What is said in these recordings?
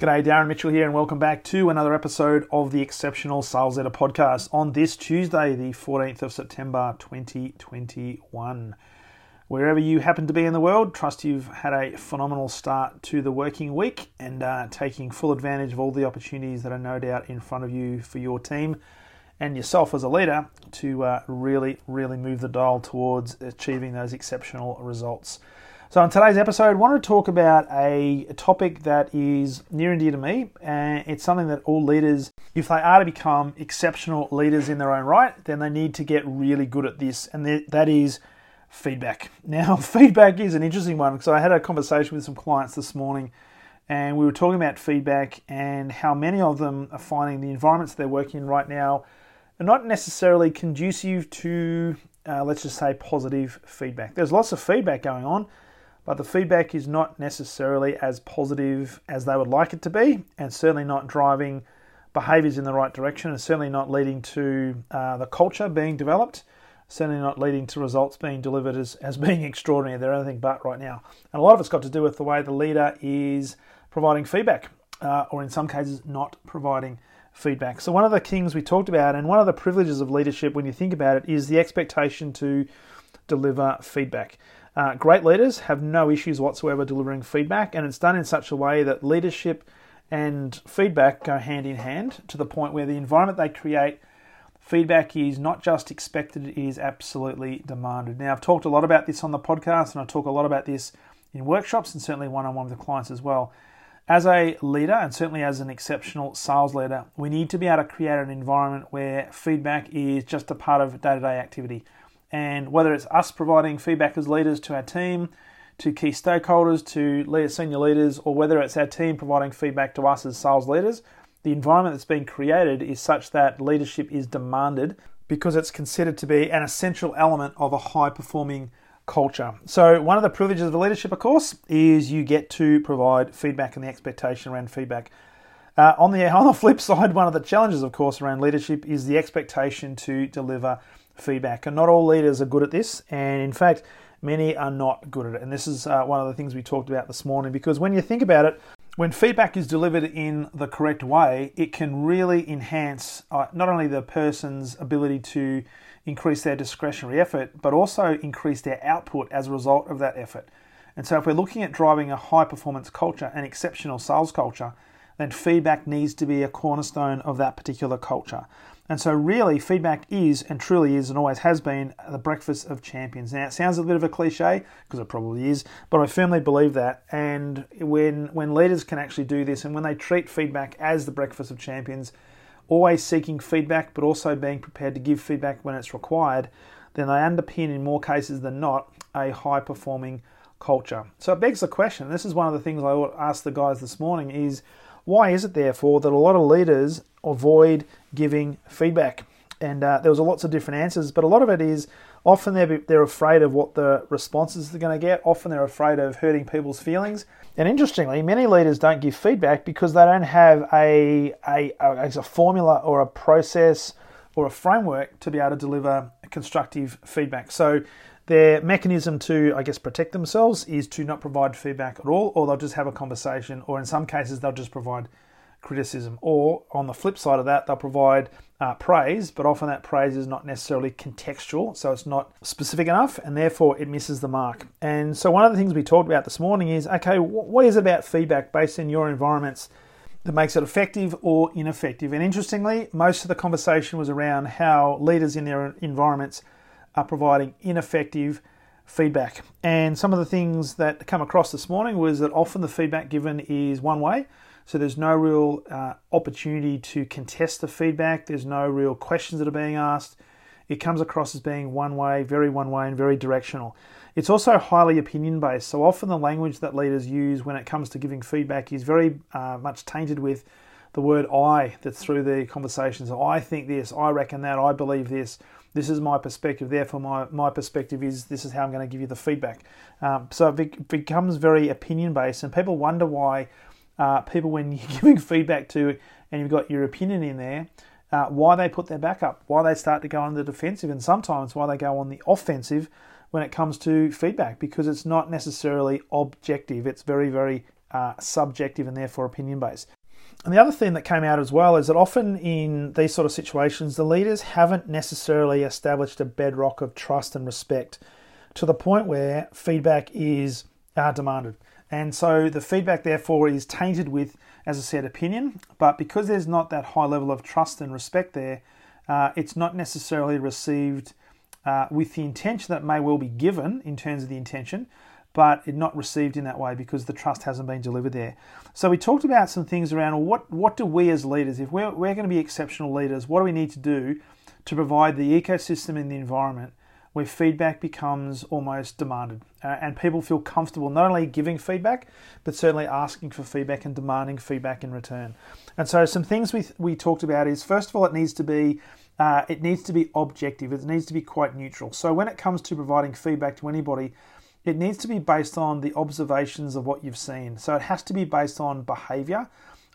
G'day, Darren Mitchell here, and welcome back to another episode of the Exceptional Sales Leader Podcast on this Tuesday, the 14th of September 2021. Wherever you happen to be in the world, trust you've had a phenomenal start to the working week and uh, taking full advantage of all the opportunities that are no doubt in front of you for your team and yourself as a leader to uh, really, really move the dial towards achieving those exceptional results. So, in today's episode, I want to talk about a topic that is near and dear to me, and it's something that all leaders, if they are to become exceptional leaders in their own right, then they need to get really good at this, and that is feedback. Now, feedback is an interesting one because I had a conversation with some clients this morning, and we were talking about feedback and how many of them are finding the environments they're working in right now are not necessarily conducive to, uh, let's just say, positive feedback. There's lots of feedback going on but the feedback is not necessarily as positive as they would like it to be, and certainly not driving behaviours in the right direction, and certainly not leading to uh, the culture being developed, certainly not leading to results being delivered as, as being extraordinary. They're anything but right now. And a lot of it's got to do with the way the leader is providing feedback, uh, or in some cases, not providing feedback. So, one of the things we talked about, and one of the privileges of leadership when you think about it, is the expectation to deliver feedback. Uh, great leaders have no issues whatsoever delivering feedback, and it's done in such a way that leadership and feedback go hand in hand to the point where the environment they create, feedback is not just expected, it is absolutely demanded. Now, I've talked a lot about this on the podcast, and I talk a lot about this in workshops and certainly one on one with the clients as well. As a leader, and certainly as an exceptional sales leader, we need to be able to create an environment where feedback is just a part of day to day activity. And whether it's us providing feedback as leaders to our team, to key stakeholders, to senior leaders, or whether it's our team providing feedback to us as sales leaders, the environment that's being created is such that leadership is demanded because it's considered to be an essential element of a high performing culture. So, one of the privileges of the leadership, of course, is you get to provide feedback and the expectation around feedback. Uh, on the on the flip side, one of the challenges, of course, around leadership is the expectation to deliver feedback. And not all leaders are good at this, and in fact, many are not good at it. And this is uh, one of the things we talked about this morning because when you think about it, when feedback is delivered in the correct way, it can really enhance uh, not only the person's ability to increase their discretionary effort, but also increase their output as a result of that effort. And so, if we're looking at driving a high performance culture, an exceptional sales culture, then feedback needs to be a cornerstone of that particular culture. And so, really, feedback is and truly is and always has been the breakfast of champions. Now, it sounds a bit of a cliche because it probably is, but I firmly believe that. And when when leaders can actually do this, and when they treat feedback as the breakfast of champions, always seeking feedback, but also being prepared to give feedback when it's required, then they underpin, in more cases than not, a high performing culture. So it begs the question. This is one of the things I asked the guys this morning: is why is it therefore that a lot of leaders avoid giving feedback. And uh, there was lots of different answers, but a lot of it is often they're, they're afraid of what the responses they're going to get. Often they're afraid of hurting people's feelings. And interestingly, many leaders don't give feedback because they don't have a, a, a, a formula or a process or a framework to be able to deliver constructive feedback. So their mechanism to, I guess, protect themselves is to not provide feedback at all, or they'll just have a conversation, or in some cases, they'll just provide criticism. Or on the flip side of that, they'll provide uh, praise, but often that praise is not necessarily contextual, so it's not specific enough, and therefore it misses the mark. And so, one of the things we talked about this morning is okay, what is about feedback based in your environments that makes it effective or ineffective? And interestingly, most of the conversation was around how leaders in their environments are providing ineffective feedback. And some of the things that come across this morning was that often the feedback given is one way. So there's no real uh, opportunity to contest the feedback. There's no real questions that are being asked. It comes across as being one way, very one way, and very directional. It's also highly opinion based. So often the language that leaders use when it comes to giving feedback is very uh, much tainted with the word I that's through the conversations. I think this, I reckon that, I believe this. This is my perspective. Therefore, my, my perspective is this is how I'm going to give you the feedback. Um, so it becomes very opinion based, and people wonder why uh, people, when you're giving feedback to and you've got your opinion in there, uh, why they put their back up, why they start to go on the defensive, and sometimes why they go on the offensive when it comes to feedback because it's not necessarily objective. It's very, very uh, subjective and therefore opinion based. And the other thing that came out as well is that often in these sort of situations, the leaders haven't necessarily established a bedrock of trust and respect to the point where feedback is uh, demanded. And so the feedback, therefore, is tainted with, as I said, opinion. But because there's not that high level of trust and respect there, uh, it's not necessarily received uh, with the intention that may well be given in terms of the intention, but it not received in that way because the trust hasn't been delivered there. So we talked about some things around what what do we as leaders, if we're, we're going to be exceptional leaders, what do we need to do to provide the ecosystem and the environment where feedback becomes almost demanded uh, and people feel comfortable not only giving feedback but certainly asking for feedback and demanding feedback in return. And so some things we we talked about is first of all it needs to be uh, it needs to be objective. It needs to be quite neutral. So when it comes to providing feedback to anybody, it needs to be based on the observations of what you've seen. So it has to be based on behavior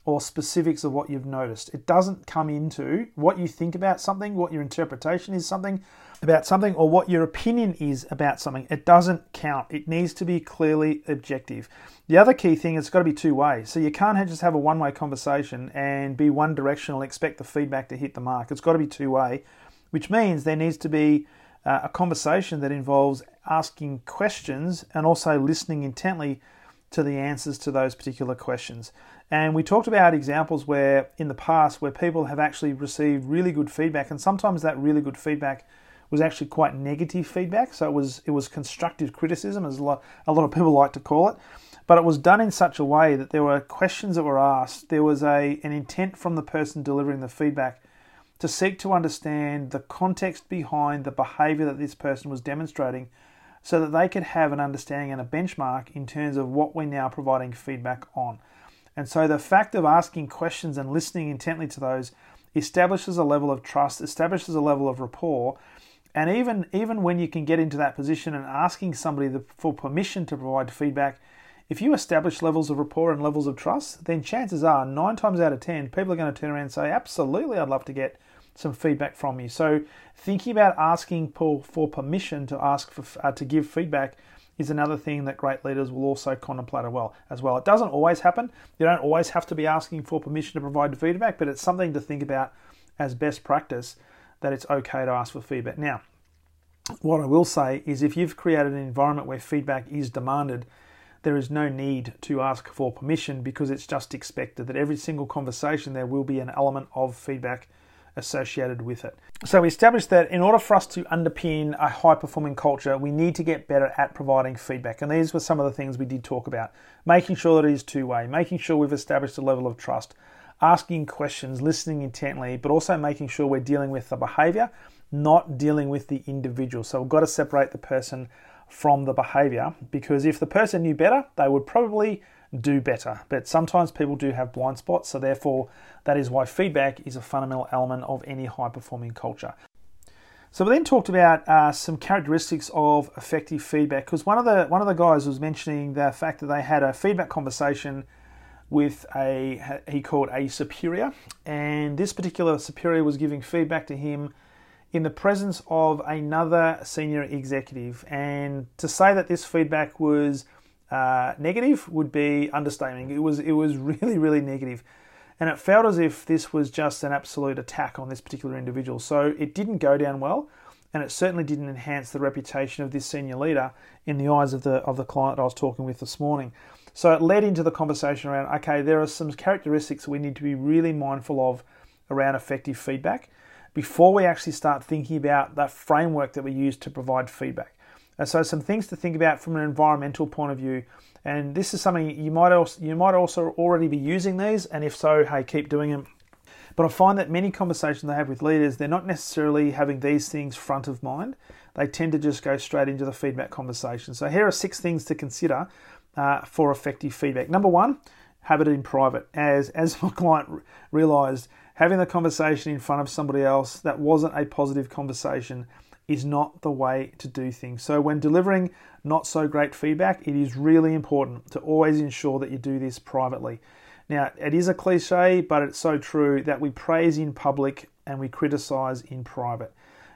or specifics of what you've noticed. It doesn't come into what you think about something, what your interpretation is something about something, or what your opinion is about something. It doesn't count. It needs to be clearly objective. The other key thing is it's got to be two way. So you can't just have a one way conversation and be one directional, expect the feedback to hit the mark. It's got to be two way, which means there needs to be uh, a conversation that involves asking questions and also listening intently to the answers to those particular questions. And we talked about examples where in the past where people have actually received really good feedback and sometimes that really good feedback was actually quite negative feedback. So it was it was constructive criticism as a lot, a lot of people like to call it. But it was done in such a way that there were questions that were asked. There was a an intent from the person delivering the feedback to seek to understand the context behind the behavior that this person was demonstrating so that they could have an understanding and a benchmark in terms of what we're now providing feedback on. And so the fact of asking questions and listening intently to those establishes a level of trust, establishes a level of rapport, and even even when you can get into that position and asking somebody the, for permission to provide feedback, if you establish levels of rapport and levels of trust, then chances are nine times out of ten, people are going to turn around and say, "Absolutely, I'd love to get some feedback from you. So thinking about asking for, for permission to ask for uh, to give feedback is another thing that great leaders will also contemplate as well. As well, it doesn't always happen. You don't always have to be asking for permission to provide feedback, but it's something to think about as best practice that it's okay to ask for feedback. Now, what I will say is if you've created an environment where feedback is demanded, there is no need to ask for permission because it's just expected that every single conversation there will be an element of feedback associated with it. So we established that in order for us to underpin a high performing culture, we need to get better at providing feedback. And these were some of the things we did talk about. Making sure that it is two way, making sure we've established a level of trust, asking questions, listening intently, but also making sure we're dealing with the behavior, not dealing with the individual. So we've got to separate the person from the behavior because if the person knew better, they would probably do better. But sometimes people do have blind spots, so therefore, that is why feedback is a fundamental element of any high performing culture. So we then talked about uh, some characteristics of effective feedback because one of the one of the guys was mentioning the fact that they had a feedback conversation with a he called a superior, and this particular superior was giving feedback to him in the presence of another senior executive, and to say that this feedback was uh, negative would be understating. It was it was really really negative, and it felt as if this was just an absolute attack on this particular individual. So it didn't go down well, and it certainly didn't enhance the reputation of this senior leader in the eyes of the of the client I was talking with this morning. So it led into the conversation around okay, there are some characteristics we need to be really mindful of around effective feedback before we actually start thinking about that framework that we use to provide feedback. So some things to think about from an environmental point of view. And this is something you might also you might also already be using these, and if so, hey, keep doing them. But I find that many conversations I have with leaders, they're not necessarily having these things front of mind. They tend to just go straight into the feedback conversation. So here are six things to consider uh, for effective feedback. Number one, have it in private. As as my client realized, having the conversation in front of somebody else that wasn't a positive conversation is not the way to do things. So when delivering not so great feedback, it is really important to always ensure that you do this privately. Now, it is a cliche, but it's so true that we praise in public and we criticize in private.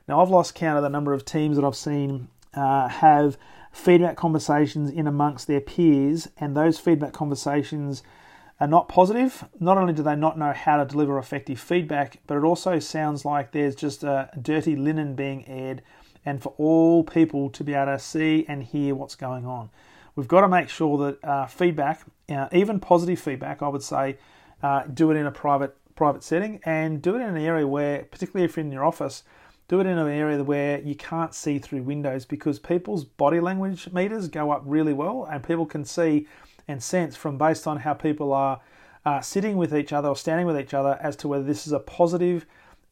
Now, I've lost count of the number of teams that I've seen uh, have feedback conversations in amongst their peers, and those feedback conversations are not positive. Not only do they not know how to deliver effective feedback, but it also sounds like there's just a dirty linen being aired, and for all people to be able to see and hear what's going on. We've got to make sure that uh, feedback, uh, even positive feedback, I would say, uh, do it in a private private setting and do it in an area where, particularly if you're in your office, do it in an area where you can't see through windows because people's body language meters go up really well and people can see and sense from based on how people are uh, sitting with each other or standing with each other as to whether this is a positive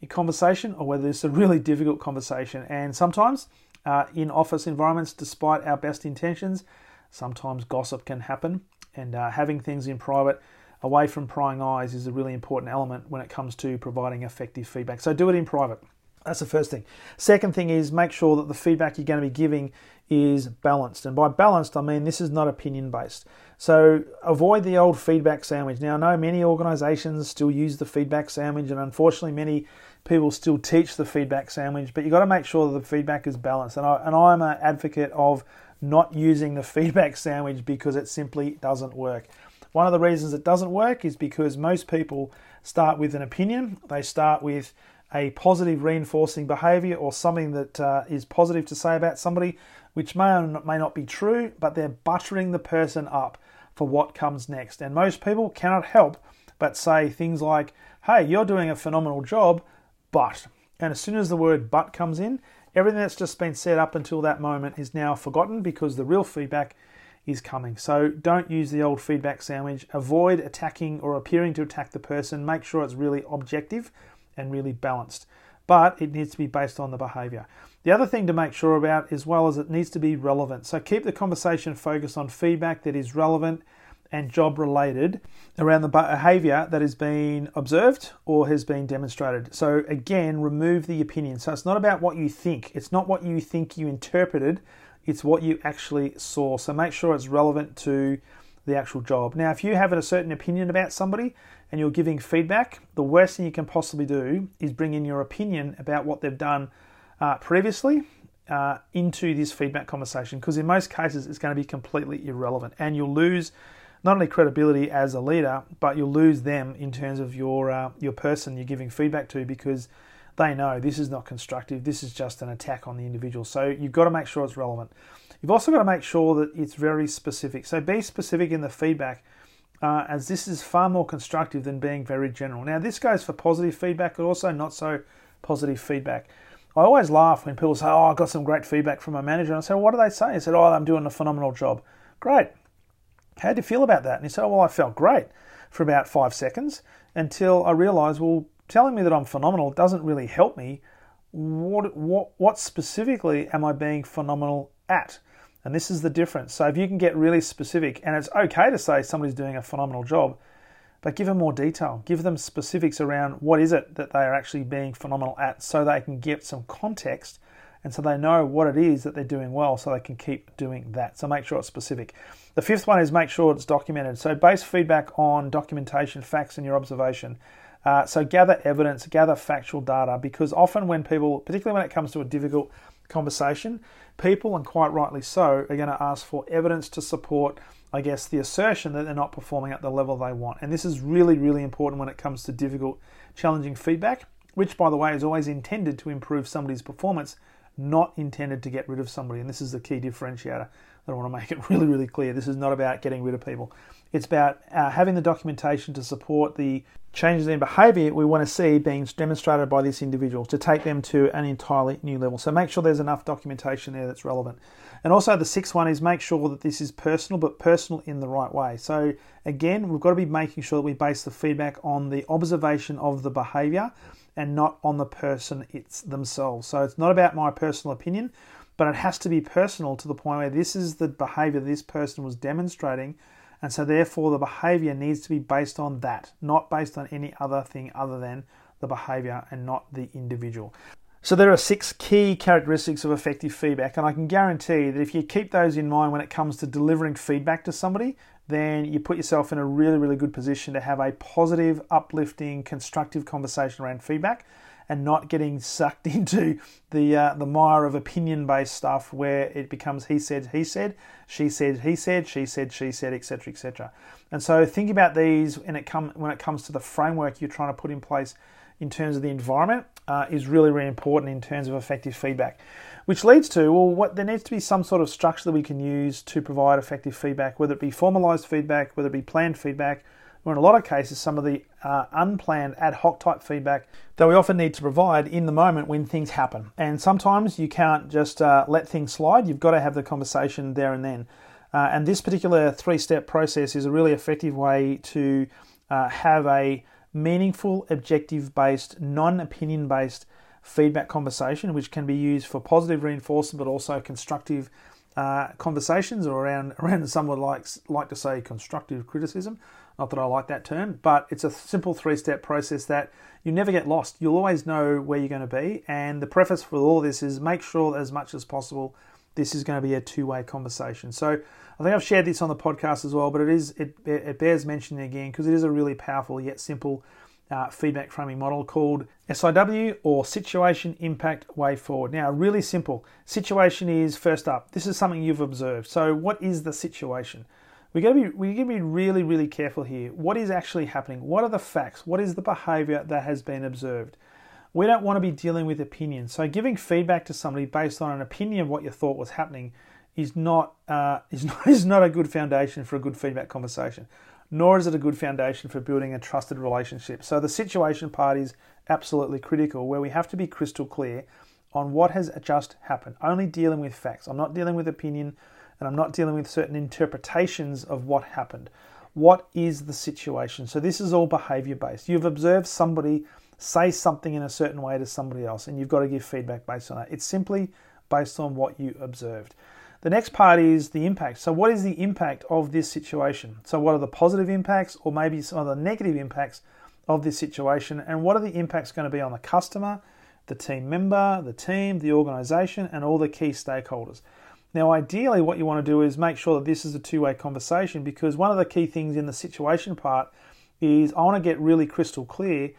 conversation or whether it's a really difficult conversation. And sometimes uh, in office environments, despite our best intentions, sometimes gossip can happen. And uh, having things in private away from prying eyes is a really important element when it comes to providing effective feedback. So do it in private. That's the first thing. Second thing is make sure that the feedback you're going to be giving is balanced. And by balanced, I mean this is not opinion based. So avoid the old feedback sandwich. Now, I know many organizations still use the feedback sandwich, and unfortunately, many people still teach the feedback sandwich, but you've got to make sure that the feedback is balanced. And, I, and I'm an advocate of not using the feedback sandwich because it simply doesn't work. One of the reasons it doesn't work is because most people start with an opinion, they start with a positive reinforcing behavior or something that uh, is positive to say about somebody, which may or may not be true, but they're buttering the person up for what comes next. And most people cannot help but say things like, hey, you're doing a phenomenal job, but. And as soon as the word but comes in, everything that's just been said up until that moment is now forgotten because the real feedback is coming. So don't use the old feedback sandwich. Avoid attacking or appearing to attack the person. Make sure it's really objective and really balanced. But it needs to be based on the behavior. The other thing to make sure about as well is it needs to be relevant. So keep the conversation focused on feedback that is relevant and job related around the behavior that has been observed or has been demonstrated. So again, remove the opinion. So it's not about what you think. It's not what you think you interpreted. It's what you actually saw. So make sure it's relevant to the actual job. Now, if you have a certain opinion about somebody and you're giving feedback, the worst thing you can possibly do is bring in your opinion about what they've done uh, previously uh, into this feedback conversation because in most cases it's going to be completely irrelevant and you'll lose not only credibility as a leader but you'll lose them in terms of your uh, your person you're giving feedback to because they know this is not constructive this is just an attack on the individual so you've got to make sure it's relevant you've also got to make sure that it's very specific so be specific in the feedback uh, as this is far more constructive than being very general now this goes for positive feedback but also not so positive feedback I always laugh when people say, Oh, I got some great feedback from my manager. And I say, What do they say? He said, Oh, I'm doing a phenomenal job. Great. How do you feel about that? And he said, Oh, well, I felt great for about five seconds until I realized, well, telling me that I'm phenomenal doesn't really help me. What, what, what specifically am I being phenomenal at? And this is the difference. So if you can get really specific, and it's okay to say somebody's doing a phenomenal job, but give them more detail. Give them specifics around what is it that they are actually being phenomenal at so they can get some context and so they know what it is that they're doing well so they can keep doing that. So make sure it's specific. The fifth one is make sure it's documented. So base feedback on documentation, facts, and your observation. Uh, so gather evidence, gather factual data because often when people, particularly when it comes to a difficult conversation, people, and quite rightly so, are going to ask for evidence to support I guess, the assertion that they're not performing at the level they want. And this is really, really important when it comes to difficult, challenging feedback, which, by the way, is always intended to improve somebody's performance, not intended to get rid of somebody. And this is the key differentiator that I want to make it really, really clear. This is not about getting rid of people. It's about uh, having the documentation to support the changes in behavior we want to see being demonstrated by this individual to take them to an entirely new level. So make sure there's enough documentation there that's relevant. And also the sixth one is make sure that this is personal, but personal in the right way. So again, we've got to be making sure that we base the feedback on the observation of the behavior and not on the person it's themselves. So it's not about my personal opinion, but it has to be personal to the point where this is the behavior this person was demonstrating And so, therefore, the behavior needs to be based on that, not based on any other thing other than the behavior and not the individual. So, there are six key characteristics of effective feedback, and I can guarantee that if you keep those in mind when it comes to delivering feedback to somebody, then you put yourself in a really, really good position to have a positive, uplifting, constructive conversation around feedback and not getting sucked into the uh, the mire of opinion based stuff where it becomes he said he said she said he said she said she said etc etc and so think about these when it come when it comes to the framework you're trying to put in place in terms of the environment uh, is really really important in terms of effective feedback. Which leads to well what there needs to be some sort of structure that we can use to provide effective feedback whether it be formalized feedback whether it be planned feedback or in a lot of cases, some of the uh, unplanned ad hoc type feedback that we often need to provide in the moment when things happen. And sometimes you can't just uh, let things slide, you've got to have the conversation there and then. Uh, and this particular three step process is a really effective way to uh, have a meaningful, objective based, non opinion based feedback conversation, which can be used for positive reinforcement but also constructive. Uh, conversations or around around someone likes like to say constructive criticism not that I like that term, but it's a simple three step process that you never get lost. You'll always know where you're going to be. And the preface for all this is make sure as much as possible this is going to be a two way conversation. So I think I've shared this on the podcast as well, but it is it, it bears mentioning again because it is a really powerful yet simple uh, feedback framing model called SIW or Situation Impact Way Forward. Now, really simple. Situation is first up. This is something you've observed. So, what is the situation? we got to be we got to be really really careful here. What is actually happening? What are the facts? What is the behavior that has been observed? We don't want to be dealing with opinions. So giving feedback to somebody based on an opinion of what you thought was happening is not uh, is not is not a good foundation for a good feedback conversation. Nor is it a good foundation for building a trusted relationship. So the situation part is absolutely critical, where we have to be crystal clear on what has just happened. Only dealing with facts. I'm not dealing with opinion and I'm not dealing with certain interpretations of what happened. What is the situation? So, this is all behavior based. You've observed somebody say something in a certain way to somebody else, and you've got to give feedback based on that. It's simply based on what you observed. The next part is the impact. So, what is the impact of this situation? So, what are the positive impacts, or maybe some of the negative impacts of this situation? And what are the impacts going to be on the customer, the team member, the team, the organization, and all the key stakeholders? Now, ideally, what you want to do is make sure that this is a two way conversation because one of the key things in the situation part is I want to get really crystal clear.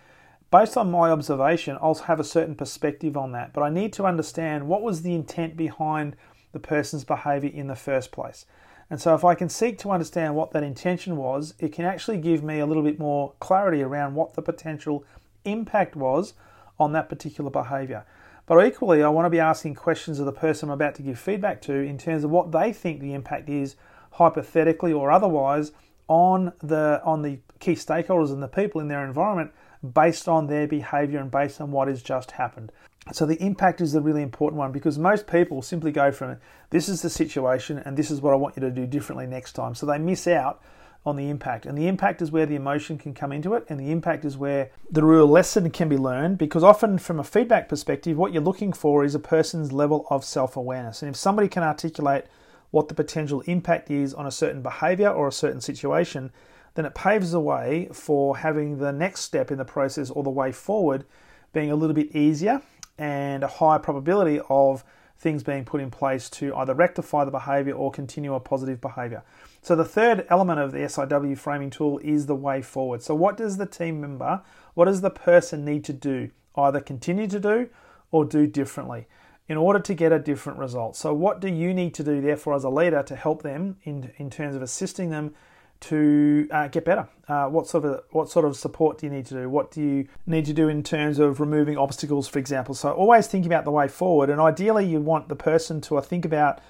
Based on my observation, I'll have a certain perspective on that, but I need to understand what was the intent behind the person's behavior in the first place. And so, if I can seek to understand what that intention was, it can actually give me a little bit more clarity around what the potential impact was on that particular behavior. But equally, I want to be asking questions of the person I'm about to give feedback to in terms of what they think the impact is, hypothetically or otherwise, on the on the key stakeholders and the people in their environment based on their behavior and based on what has just happened. So the impact is the really important one because most people simply go from this is the situation and this is what I want you to do differently next time. So they miss out on the impact. And the impact is where the emotion can come into it, and the impact is where the real lesson can be learned. Because often, from a feedback perspective, what you're looking for is a person's level of self awareness. And if somebody can articulate what the potential impact is on a certain behavior or a certain situation, then it paves the way for having the next step in the process or the way forward being a little bit easier and a higher probability of things being put in place to either rectify the behavior or continue a positive behavior. So the third element of the SIW framing tool is the way forward. So what does the team member, what does the person need to do? Either continue to do or do differently in order to get a different result. So what do you need to do therefore as a leader to help them in, in terms of assisting them to uh, get better? Uh, what sort of what sort of support do you need to do? What do you need to do in terms of removing obstacles, for example? So always thinking about the way forward, and ideally you want the person to think about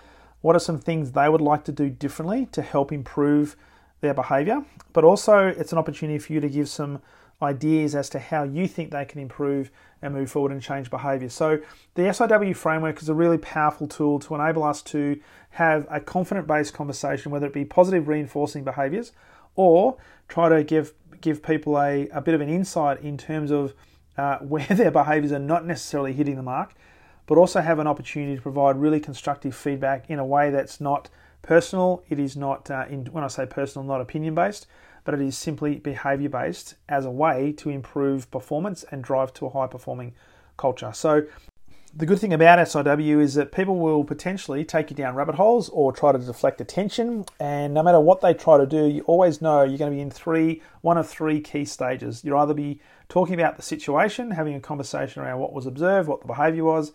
what are some things they would like to do differently to help improve their behavior? But also, it's an opportunity for you to give some ideas as to how you think they can improve and move forward and change behavior. So, the SIW framework is a really powerful tool to enable us to have a confident based conversation, whether it be positive reinforcing behaviors or try to give, give people a, a bit of an insight in terms of uh, where their behaviors are not necessarily hitting the mark but also have an opportunity to provide really constructive feedback in a way that's not personal. It is not, uh, in, when I say personal, not opinion based, but it is simply behavior based as a way to improve performance and drive to a high performing culture. So the good thing about SIW is that people will potentially take you down rabbit holes or try to deflect attention. And no matter what they try to do, you always know you're going to be in three, one of three key stages. You'll either be talking about the situation, having a conversation around what was observed, what the behavior was.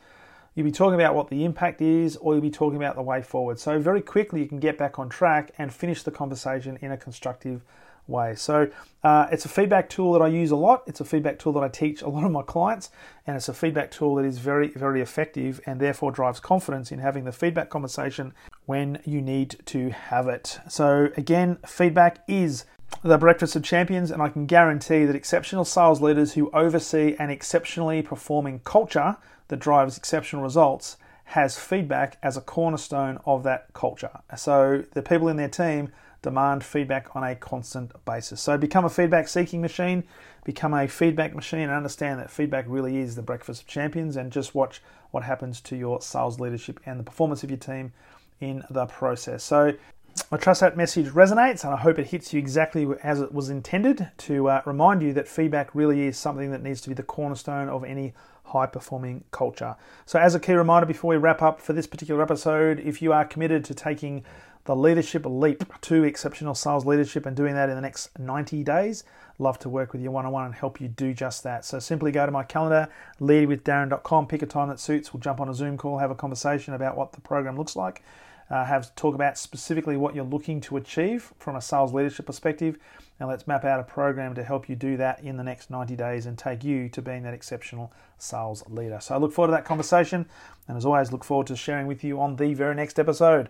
You'll be talking about what the impact is, or you'll be talking about the way forward. So, very quickly, you can get back on track and finish the conversation in a constructive way. So uh, it's a feedback tool that I use a lot. It's a feedback tool that I teach a lot of my clients, and it's a feedback tool that is very, very effective and therefore drives confidence in having the feedback conversation when you need to have it. So again, feedback is the breakfast of champions, and I can guarantee that exceptional sales leaders who oversee an exceptionally performing culture that drives exceptional results has feedback as a cornerstone of that culture. So the people in their team demand feedback on a constant basis. So become a feedback seeking machine, become a feedback machine, and understand that feedback really is the breakfast of champions. And just watch what happens to your sales leadership and the performance of your team in the process. So I trust that message resonates, and I hope it hits you exactly as it was intended to uh, remind you that feedback really is something that needs to be the cornerstone of any high performing culture. So, as a key reminder before we wrap up for this particular episode, if you are committed to taking the leadership leap to exceptional sales leadership and doing that in the next 90 days. Love to work with you one on one and help you do just that. So simply go to my calendar, leadwithdarren.com, pick a time that suits. We'll jump on a Zoom call, have a conversation about what the program looks like, uh, have talk about specifically what you're looking to achieve from a sales leadership perspective, and let's map out a program to help you do that in the next 90 days and take you to being that exceptional sales leader. So I look forward to that conversation, and as always, look forward to sharing with you on the very next episode